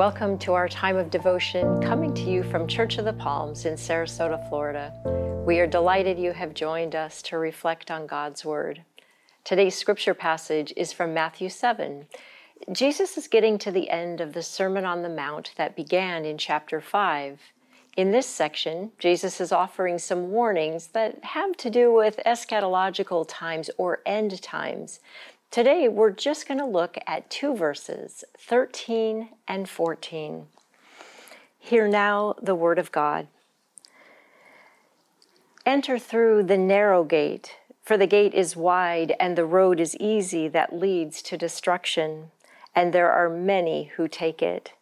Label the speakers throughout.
Speaker 1: Welcome to our time of devotion coming to you from Church of the Palms in Sarasota, Florida. We are delighted you have joined us to reflect on God's Word. Today's scripture passage is from Matthew 7. Jesus is getting to the end of the Sermon on the Mount that began in chapter 5. In this section, Jesus is offering some warnings that have to do with eschatological times or end times Today, we're just going to look at two verses, 13 and 14. Hear now the word of God. Enter through the narrow gate, for the gate is wide and the road is easy that leads to destruction, and there are many who take it.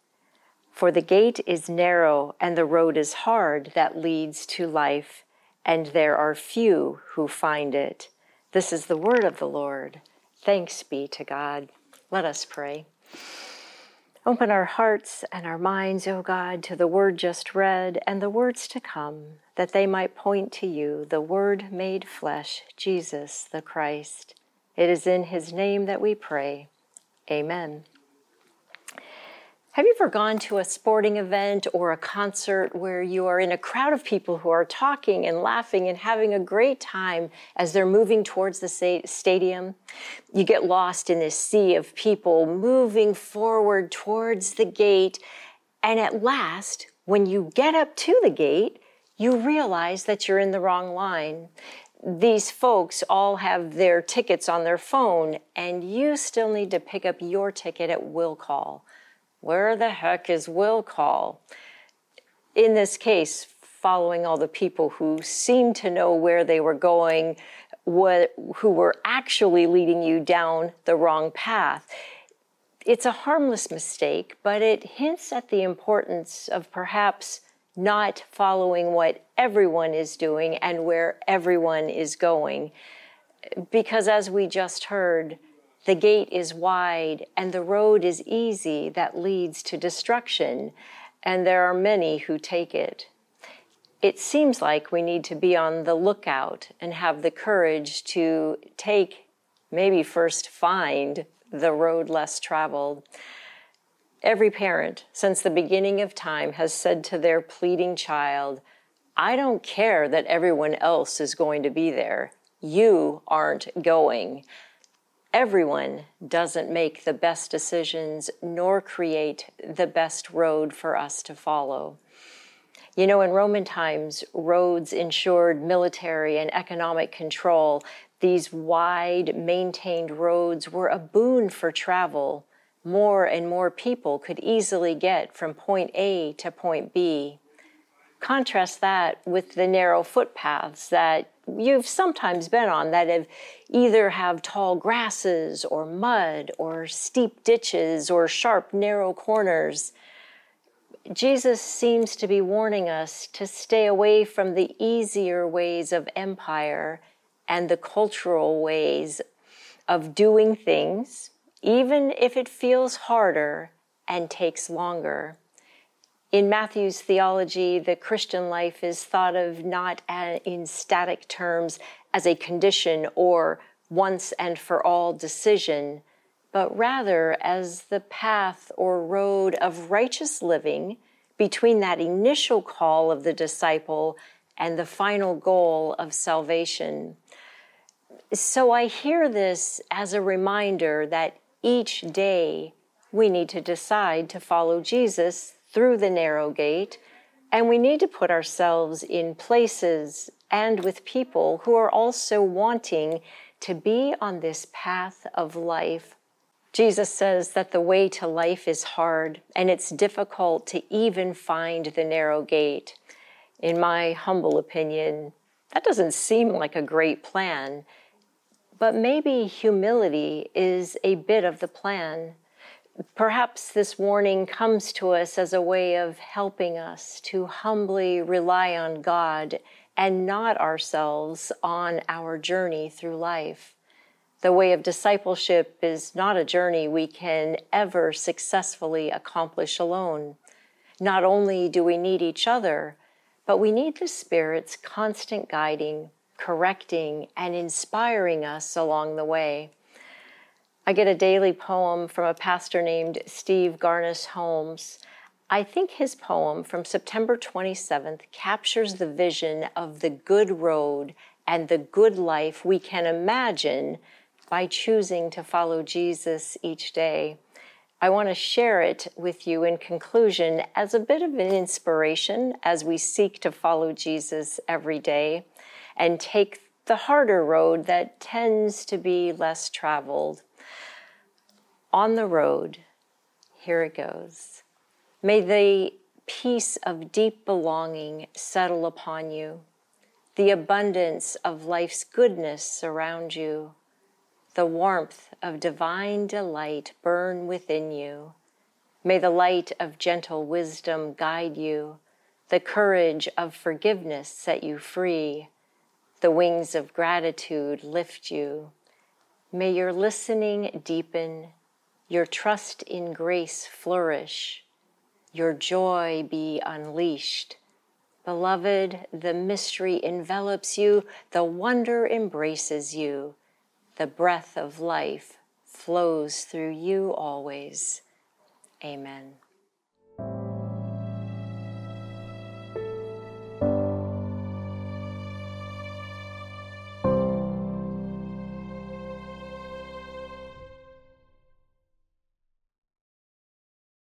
Speaker 1: For the gate is narrow and the road is hard that leads to life, and there are few who find it. This is the word of the Lord. Thanks be to God. Let us pray. Open our hearts and our minds, O God, to the word just read and the words to come, that they might point to you, the Word made flesh, Jesus the Christ. It is in his name that we pray. Amen. Have you ever gone to a sporting event or a concert where you are in a crowd of people who are talking and laughing and having a great time as they're moving towards the stadium? You get lost in this sea of people moving forward towards the gate, and at last, when you get up to the gate, you realize that you're in the wrong line. These folks all have their tickets on their phone, and you still need to pick up your ticket at will call. Where the heck is will call? In this case, following all the people who seemed to know where they were going, what, who were actually leading you down the wrong path. It's a harmless mistake, but it hints at the importance of perhaps not following what everyone is doing and where everyone is going. Because as we just heard, the gate is wide and the road is easy that leads to destruction, and there are many who take it. It seems like we need to be on the lookout and have the courage to take, maybe first find, the road less traveled. Every parent, since the beginning of time, has said to their pleading child, I don't care that everyone else is going to be there. You aren't going everyone doesn't make the best decisions nor create the best road for us to follow. You know, in Roman times, roads ensured military and economic control. These wide, maintained roads were a boon for travel. More and more people could easily get from point A to point B. Contrast that with the narrow footpaths that you've sometimes been on that have either have tall grasses or mud or steep ditches or sharp narrow corners. Jesus seems to be warning us to stay away from the easier ways of empire and the cultural ways of doing things, even if it feels harder and takes longer. In Matthew's theology, the Christian life is thought of not in static terms as a condition or once and for all decision, but rather as the path or road of righteous living between that initial call of the disciple and the final goal of salvation. So I hear this as a reminder that each day we need to decide to follow Jesus through the narrow gate, and we need to put ourselves in places and with people who are also wanting to be on this path of life. Jesus says that the way to life is hard and it's difficult to even find the narrow gate. In my humble opinion, that doesn't seem like a great plan, but maybe humility is a bit of the plan. Perhaps this warning comes to us as a way of helping us to humbly rely on God and not ourselves on our journey through life. The way of discipleship is not a journey we can ever successfully accomplish alone. Not only do we need each other, but we need the Spirit's constant guiding, correcting, and inspiring us along the way. I get a daily poem from a pastor named Steve Garnaas Holmes. I think his poem from September 27th captures the vision of the good road and the good life we can imagine by choosing to follow Jesus each day. I want to share it with you in conclusion as a bit of an inspiration as we seek to follow Jesus every day and take the harder road that tends to be less traveled on the road, here it goes. May the peace of deep belonging settle upon you, the abundance of life's goodness surround you, the warmth of divine delight burn within you. May the light of gentle wisdom guide you, the courage of forgiveness set you free, the wings of gratitude lift you. May your listening deepen your trust in grace flourish, your joy be unleashed. Beloved, the mystery envelops you, the wonder embraces you, the breath of life flows through you always. Amen.